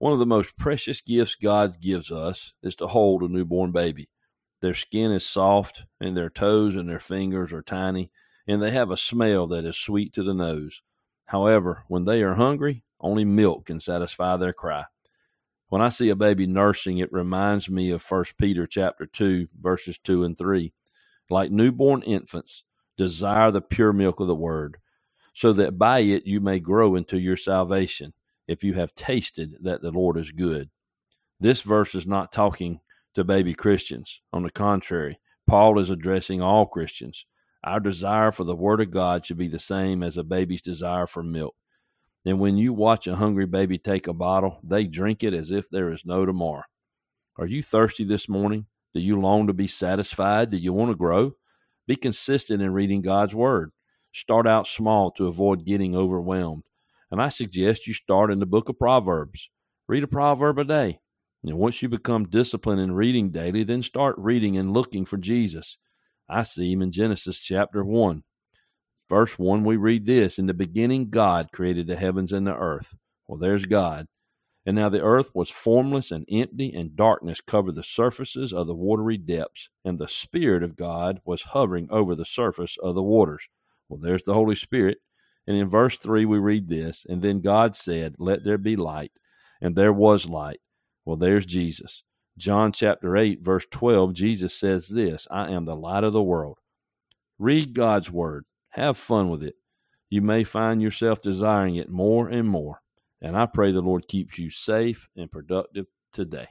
One of the most precious gifts God gives us is to hold a newborn baby. Their skin is soft, and their toes and their fingers are tiny, and they have a smell that is sweet to the nose. However, when they are hungry, only milk can satisfy their cry. When I see a baby nursing, it reminds me of 1 Peter chapter 2, verses 2 and 3. Like newborn infants, desire the pure milk of the word, so that by it you may grow into your salvation, if you have tasted that the Lord is good. This verse is not talking to baby Christians. On the contrary, Paul is addressing all Christians. Our desire for the Word of God should be the same as a baby's desire for milk. And when you watch a hungry baby take a bottle, they drink it as if there is no tomorrow. Are you thirsty this morning? Do you long to be satisfied? Do you want to grow? Be consistent in reading God's Word. Start out small to avoid getting overwhelmed. And I suggest you start in the book of Proverbs. Read a proverb a day. And once you become disciplined in reading daily, then start reading and looking for Jesus. I see him in Genesis chapter 1. Verse 1, we read this In the beginning, God created the heavens and the earth. Well, there's God. And now the earth was formless and empty, and darkness covered the surfaces of the watery depths, and the Spirit of God was hovering over the surface of the waters. Well, there's the Holy Spirit. And in verse 3, we read this And then God said, Let there be light. And there was light. Well, there's Jesus. John chapter 8, verse 12, Jesus says this I am the light of the world. Read God's word. Have fun with it. You may find yourself desiring it more and more. And I pray the Lord keeps you safe and productive today.